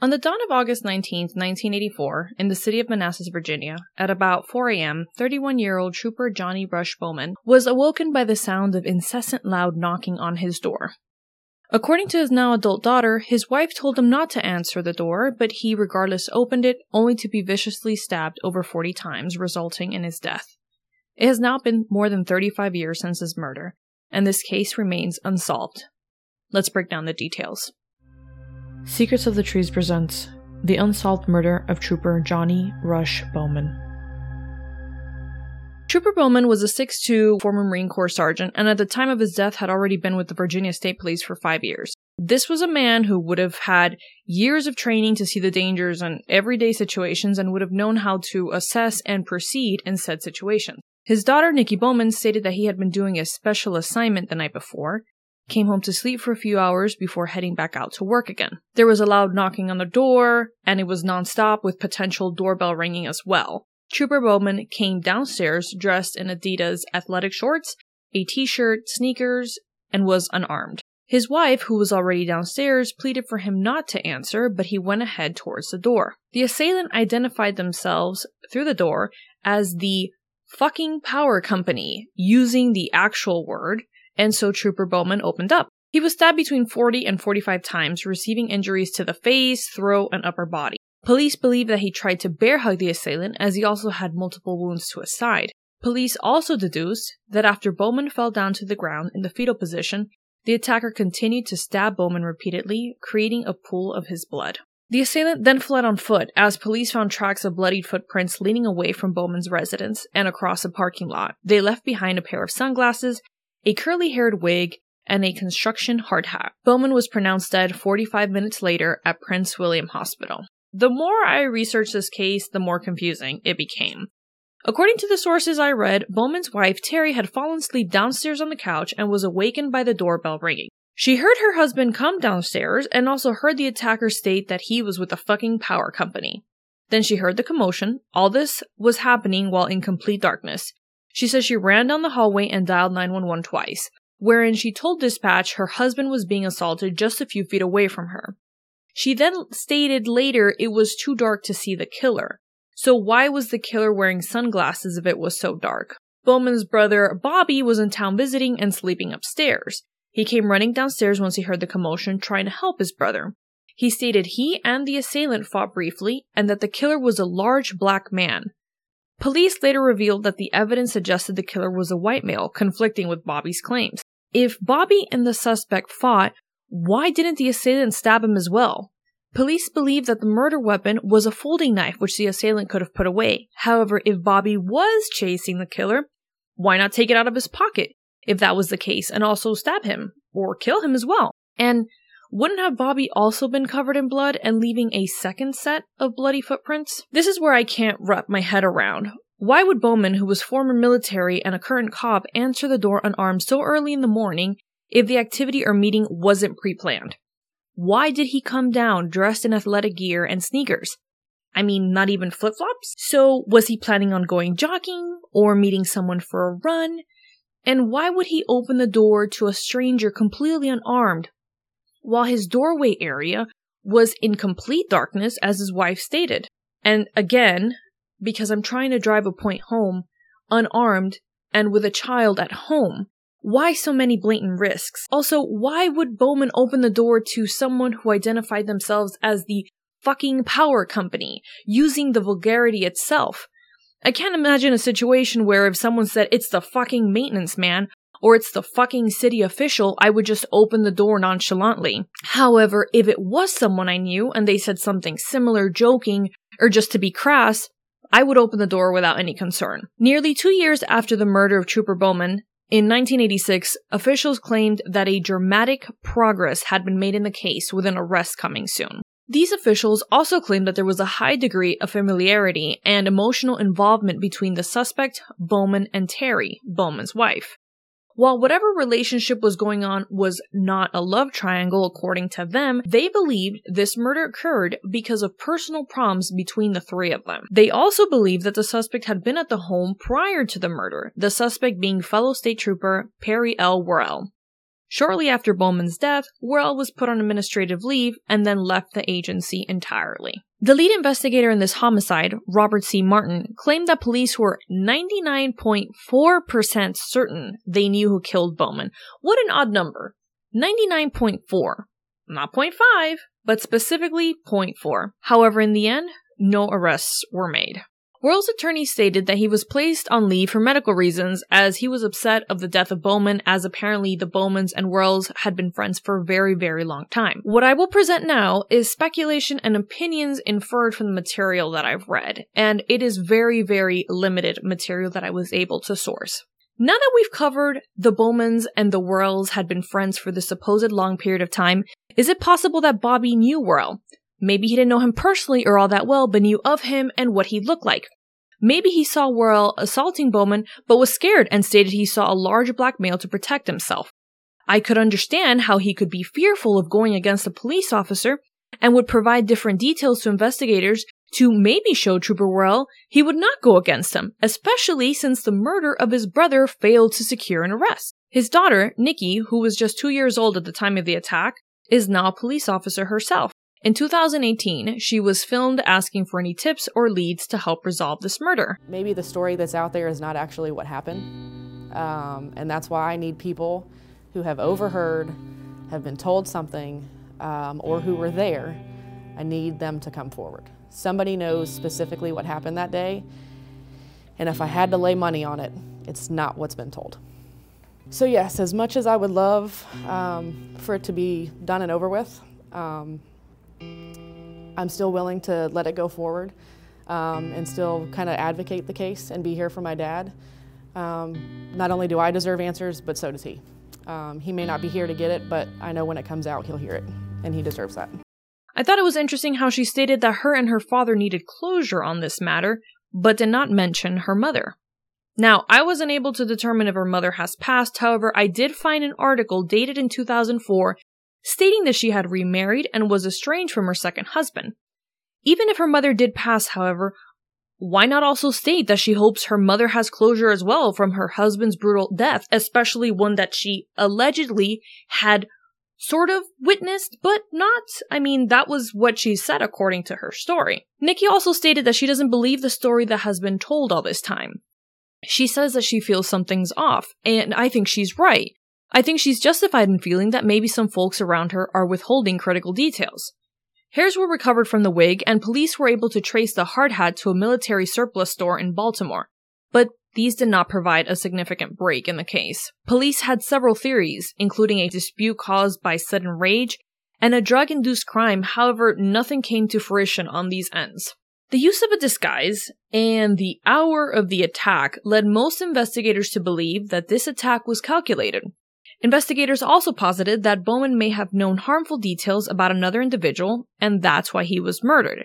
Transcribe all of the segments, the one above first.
On the dawn of August 19, 1984, in the city of Manassas, Virginia, at about 4 a.m., 31 year old Trooper Johnny Rush Bowman was awoken by the sound of incessant loud knocking on his door. According to his now adult daughter, his wife told him not to answer the door, but he regardless opened it, only to be viciously stabbed over 40 times, resulting in his death. It has now been more than 35 years since his murder, and this case remains unsolved. Let's break down the details. Secrets of the Trees presents The Unsolved Murder of Trooper Johnny Rush Bowman. Trooper Bowman was a 6'2 former Marine Corps sergeant, and at the time of his death had already been with the Virginia State Police for five years. This was a man who would have had years of training to see the dangers in everyday situations and would have known how to assess and proceed in said situations. His daughter, Nikki Bowman, stated that he had been doing a special assignment the night before, came home to sleep for a few hours before heading back out to work again. There was a loud knocking on the door, and it was nonstop with potential doorbell ringing as well. Trooper Bowman came downstairs dressed in Adidas athletic shorts, a t shirt, sneakers, and was unarmed. His wife, who was already downstairs, pleaded for him not to answer, but he went ahead towards the door. The assailant identified themselves through the door as the fucking power company, using the actual word, and so Trooper Bowman opened up. He was stabbed between 40 and 45 times, receiving injuries to the face, throat, and upper body. Police believe that he tried to bear hug the assailant as he also had multiple wounds to his side. Police also deduced that after Bowman fell down to the ground in the fetal position, the attacker continued to stab Bowman repeatedly, creating a pool of his blood. The assailant then fled on foot as police found tracks of bloodied footprints leading away from Bowman's residence and across a parking lot. They left behind a pair of sunglasses a curly haired wig, and a construction hard hat. Bowman was pronounced dead 45 minutes later at Prince William Hospital. The more I researched this case, the more confusing it became. According to the sources I read, Bowman's wife, Terry, had fallen asleep downstairs on the couch and was awakened by the doorbell ringing. She heard her husband come downstairs and also heard the attacker state that he was with the fucking power company. Then she heard the commotion. All this was happening while in complete darkness. She says she ran down the hallway and dialed 911 twice, wherein she told dispatch her husband was being assaulted just a few feet away from her. She then stated later it was too dark to see the killer. So why was the killer wearing sunglasses if it was so dark? Bowman's brother Bobby was in town visiting and sleeping upstairs. He came running downstairs once he heard the commotion, trying to help his brother. He stated he and the assailant fought briefly and that the killer was a large black man. Police later revealed that the evidence suggested the killer was a white male, conflicting with Bobby's claims. If Bobby and the suspect fought, why didn't the assailant stab him as well? Police believe that the murder weapon was a folding knife which the assailant could have put away. However, if Bobby was chasing the killer, why not take it out of his pocket if that was the case and also stab him or kill him as well? And wouldn't have Bobby also been covered in blood and leaving a second set of bloody footprints? This is where I can't wrap my head around. Why would Bowman, who was former military and a current cop, answer the door unarmed so early in the morning if the activity or meeting wasn't pre planned? Why did he come down dressed in athletic gear and sneakers? I mean, not even flip flops? So, was he planning on going jogging or meeting someone for a run? And why would he open the door to a stranger completely unarmed while his doorway area was in complete darkness, as his wife stated. And again, because I'm trying to drive a point home, unarmed and with a child at home. Why so many blatant risks? Also, why would Bowman open the door to someone who identified themselves as the fucking power company, using the vulgarity itself? I can't imagine a situation where if someone said it's the fucking maintenance man, or it's the fucking city official, I would just open the door nonchalantly. However, if it was someone I knew and they said something similar, joking, or just to be crass, I would open the door without any concern. Nearly two years after the murder of Trooper Bowman, in 1986, officials claimed that a dramatic progress had been made in the case with an arrest coming soon. These officials also claimed that there was a high degree of familiarity and emotional involvement between the suspect, Bowman, and Terry, Bowman's wife. While whatever relationship was going on was not a love triangle according to them, they believed this murder occurred because of personal problems between the three of them. They also believed that the suspect had been at the home prior to the murder, the suspect being fellow state trooper Perry L. Worrell. Shortly after Bowman's death, Worrell was put on administrative leave and then left the agency entirely. The lead investigator in this homicide, Robert C. Martin, claimed that police were 99.4% certain they knew who killed Bowman. What an odd number. 99.4. Not 0.5, but specifically 0.4. However, in the end, no arrests were made. Worrell's attorney stated that he was placed on leave for medical reasons as he was upset of the death of Bowman as apparently the Bowmans and Worrells had been friends for a very, very long time. What I will present now is speculation and opinions inferred from the material that I've read, and it is very, very limited material that I was able to source. Now that we've covered the Bowmans and the Worrells had been friends for the supposed long period of time, is it possible that Bobby knew Worrell? Maybe he didn't know him personally or all that well, but knew of him and what he looked like. Maybe he saw Worrell assaulting Bowman, but was scared and stated he saw a large black male to protect himself. I could understand how he could be fearful of going against a police officer and would provide different details to investigators to maybe show Trooper Worrell he would not go against him, especially since the murder of his brother failed to secure an arrest. His daughter, Nikki, who was just two years old at the time of the attack, is now a police officer herself. In 2018, she was filmed asking for any tips or leads to help resolve this murder. Maybe the story that's out there is not actually what happened. Um, and that's why I need people who have overheard, have been told something, um, or who were there. I need them to come forward. Somebody knows specifically what happened that day. And if I had to lay money on it, it's not what's been told. So, yes, as much as I would love um, for it to be done and over with, um, I'm still willing to let it go forward um, and still kind of advocate the case and be here for my dad. Um, not only do I deserve answers, but so does he. Um, he may not be here to get it, but I know when it comes out, he'll hear it, and he deserves that. I thought it was interesting how she stated that her and her father needed closure on this matter, but did not mention her mother. Now, I wasn't able to determine if her mother has passed, however, I did find an article dated in 2004 stating that she had remarried and was estranged from her second husband. Even if her mother did pass, however, why not also state that she hopes her mother has closure as well from her husband's brutal death, especially one that she allegedly had sort of witnessed, but not. I mean, that was what she said according to her story. Nikki also stated that she doesn't believe the story that has been told all this time. She says that she feels something's off, and I think she's right. I think she's justified in feeling that maybe some folks around her are withholding critical details. Hairs were recovered from the wig, and police were able to trace the hard hat to a military surplus store in Baltimore. But these did not provide a significant break in the case. Police had several theories, including a dispute caused by sudden rage and a drug induced crime, however, nothing came to fruition on these ends. The use of a disguise and the hour of the attack led most investigators to believe that this attack was calculated, Investigators also posited that Bowman may have known harmful details about another individual, and that's why he was murdered.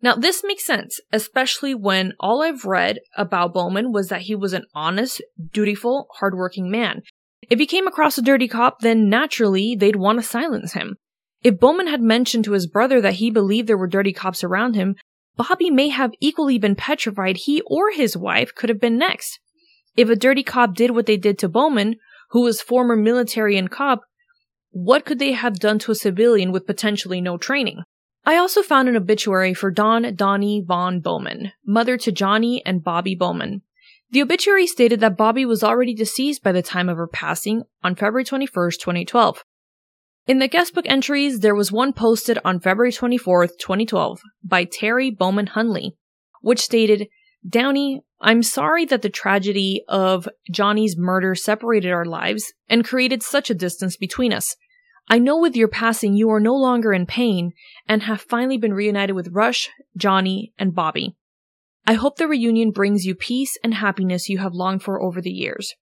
Now, this makes sense, especially when all I've read about Bowman was that he was an honest, dutiful, hardworking man. If he came across a dirty cop, then naturally they'd want to silence him. If Bowman had mentioned to his brother that he believed there were dirty cops around him, Bobby may have equally been petrified he or his wife could have been next. If a dirty cop did what they did to Bowman, who was former military and cop, what could they have done to a civilian with potentially no training? I also found an obituary for Dawn Donnie Von Bowman, mother to Johnny and Bobby Bowman. The obituary stated that Bobby was already deceased by the time of her passing on February 21, 2012. In the guestbook entries, there was one posted on February 24, 2012, by Terry Bowman Hunley, which stated, Downey, I'm sorry that the tragedy of Johnny's murder separated our lives and created such a distance between us. I know with your passing you are no longer in pain and have finally been reunited with Rush, Johnny, and Bobby. I hope the reunion brings you peace and happiness you have longed for over the years.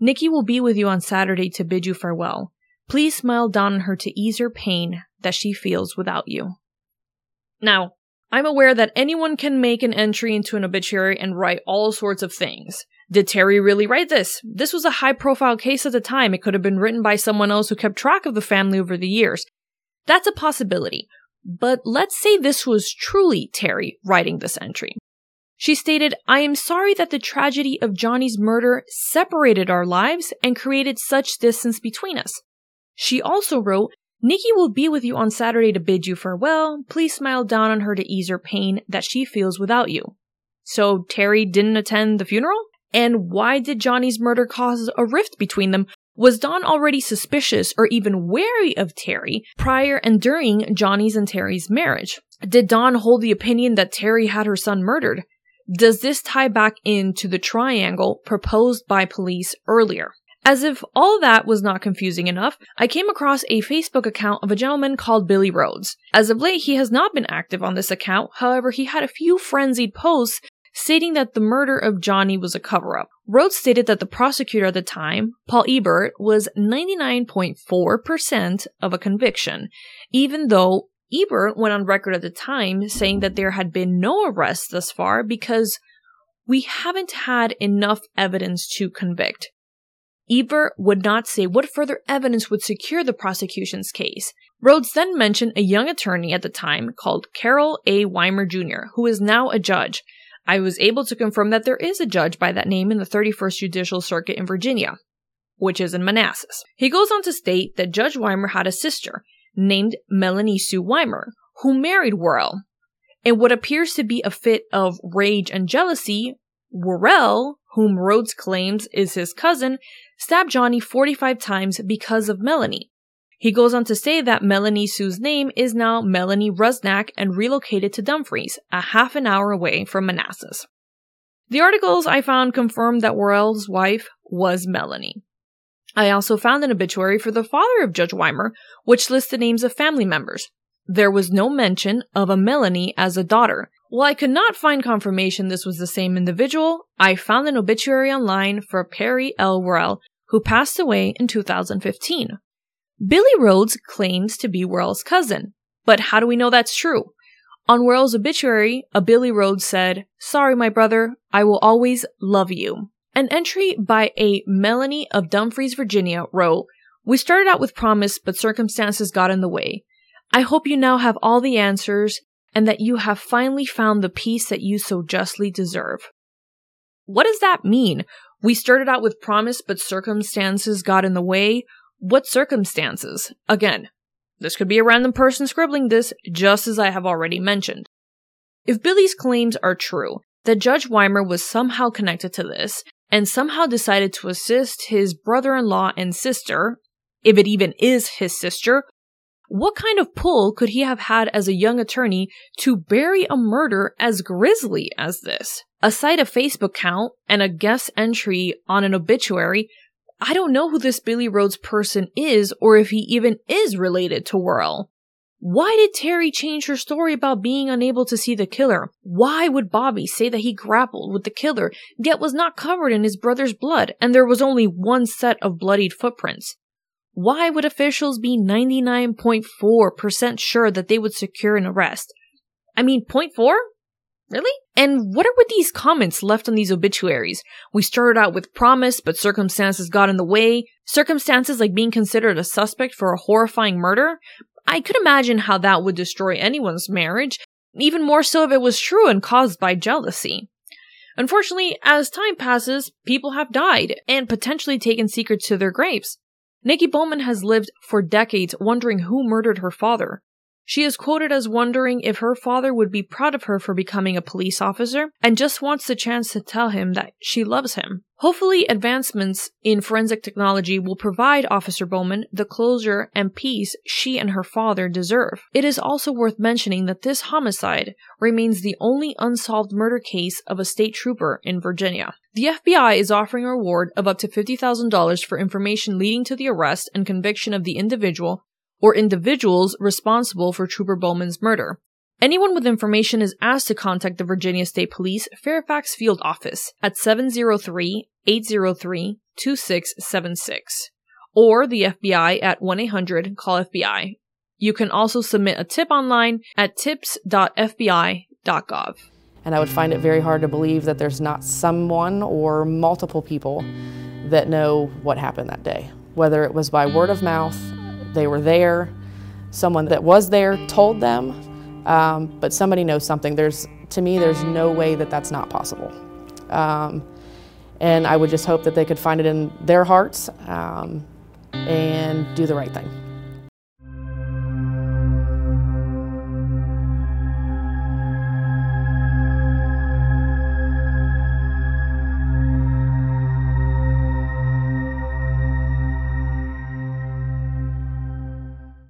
Nikki will be with you on Saturday to bid you farewell. Please smile down on her to ease her pain that she feels without you. Now, I'm aware that anyone can make an entry into an obituary and write all sorts of things. Did Terry really write this? This was a high profile case at the time. It could have been written by someone else who kept track of the family over the years. That's a possibility. But let's say this was truly Terry writing this entry. She stated, I am sorry that the tragedy of Johnny's murder separated our lives and created such distance between us. She also wrote, Nikki will be with you on Saturday to bid you farewell. Please smile down on her to ease her pain that she feels without you. So Terry didn't attend the funeral? And why did Johnny's murder cause a rift between them? Was Dawn already suspicious or even wary of Terry prior and during Johnny's and Terry's marriage? Did Dawn hold the opinion that Terry had her son murdered? Does this tie back into the triangle proposed by police earlier? As if all that was not confusing enough, I came across a Facebook account of a gentleman called Billy Rhodes. As of late, he has not been active on this account, however, he had a few frenzied posts stating that the murder of Johnny was a cover up. Rhodes stated that the prosecutor at the time, Paul Ebert, was 99.4% of a conviction, even though Ebert went on record at the time saying that there had been no arrests thus far because we haven't had enough evidence to convict. Ebert would not say what further evidence would secure the prosecution's case. Rhodes then mentioned a young attorney at the time called Carroll A. Weimer Jr., who is now a judge. I was able to confirm that there is a judge by that name in the 31st Judicial Circuit in Virginia, which is in Manassas. He goes on to state that Judge Weimer had a sister named Melanie Sue Weimer, who married Worrell. In what appears to be a fit of rage and jealousy, Worrell, whom Rhodes claims is his cousin, stabbed Johnny 45 times because of Melanie. He goes on to say that Melanie Sue's name is now Melanie Rusnak and relocated to Dumfries, a half an hour away from Manassas. The articles I found confirmed that Worrell's wife was Melanie. I also found an obituary for the father of Judge Weimer, which lists the names of family members. There was no mention of a Melanie as a daughter. While I could not find confirmation this was the same individual, I found an obituary online for Perry L. Worrell, who passed away in 2015. Billy Rhodes claims to be Worrell's cousin, but how do we know that's true? On Worrell's obituary, a Billy Rhodes said, Sorry, my brother, I will always love you. An entry by a Melanie of Dumfries, Virginia wrote, We started out with promise, but circumstances got in the way. I hope you now have all the answers and that you have finally found the peace that you so justly deserve. What does that mean? We started out with promise, but circumstances got in the way. What circumstances? Again, this could be a random person scribbling this, just as I have already mentioned. If Billy's claims are true, that Judge Weimer was somehow connected to this, and somehow decided to assist his brother in law and sister, if it even is his sister, what kind of pull could he have had as a young attorney to bury a murder as grisly as this? Aside a Facebook account and a guest entry on an obituary, I don't know who this Billy Rhodes person is or if he even is related to Worrell. Why did Terry change her story about being unable to see the killer? Why would Bobby say that he grappled with the killer, yet was not covered in his brother's blood, and there was only one set of bloodied footprints? Why would officials be 99.4% sure that they would secure an arrest? I mean, 0.4? Really? And what are with these comments left on these obituaries? We started out with promise, but circumstances got in the way. Circumstances like being considered a suspect for a horrifying murder? I could imagine how that would destroy anyone's marriage, even more so if it was true and caused by jealousy. Unfortunately, as time passes, people have died and potentially taken secrets to their graves. Nikki Bowman has lived for decades wondering who murdered her father. She is quoted as wondering if her father would be proud of her for becoming a police officer and just wants the chance to tell him that she loves him. Hopefully, advancements in forensic technology will provide Officer Bowman the closure and peace she and her father deserve. It is also worth mentioning that this homicide remains the only unsolved murder case of a state trooper in Virginia. The FBI is offering a reward of up to $50,000 for information leading to the arrest and conviction of the individual or individuals responsible for Trooper Bowman's murder. Anyone with information is asked to contact the Virginia State Police Fairfax Field Office at 703 803 2676 or the FBI at 1 800 CALL FBI. You can also submit a tip online at tips.fbi.gov. And I would find it very hard to believe that there's not someone or multiple people that know what happened that day, whether it was by word of mouth they were there. Someone that was there told them, um, but somebody knows something. There's, to me, there's no way that that's not possible. Um, and I would just hope that they could find it in their hearts um, and do the right thing.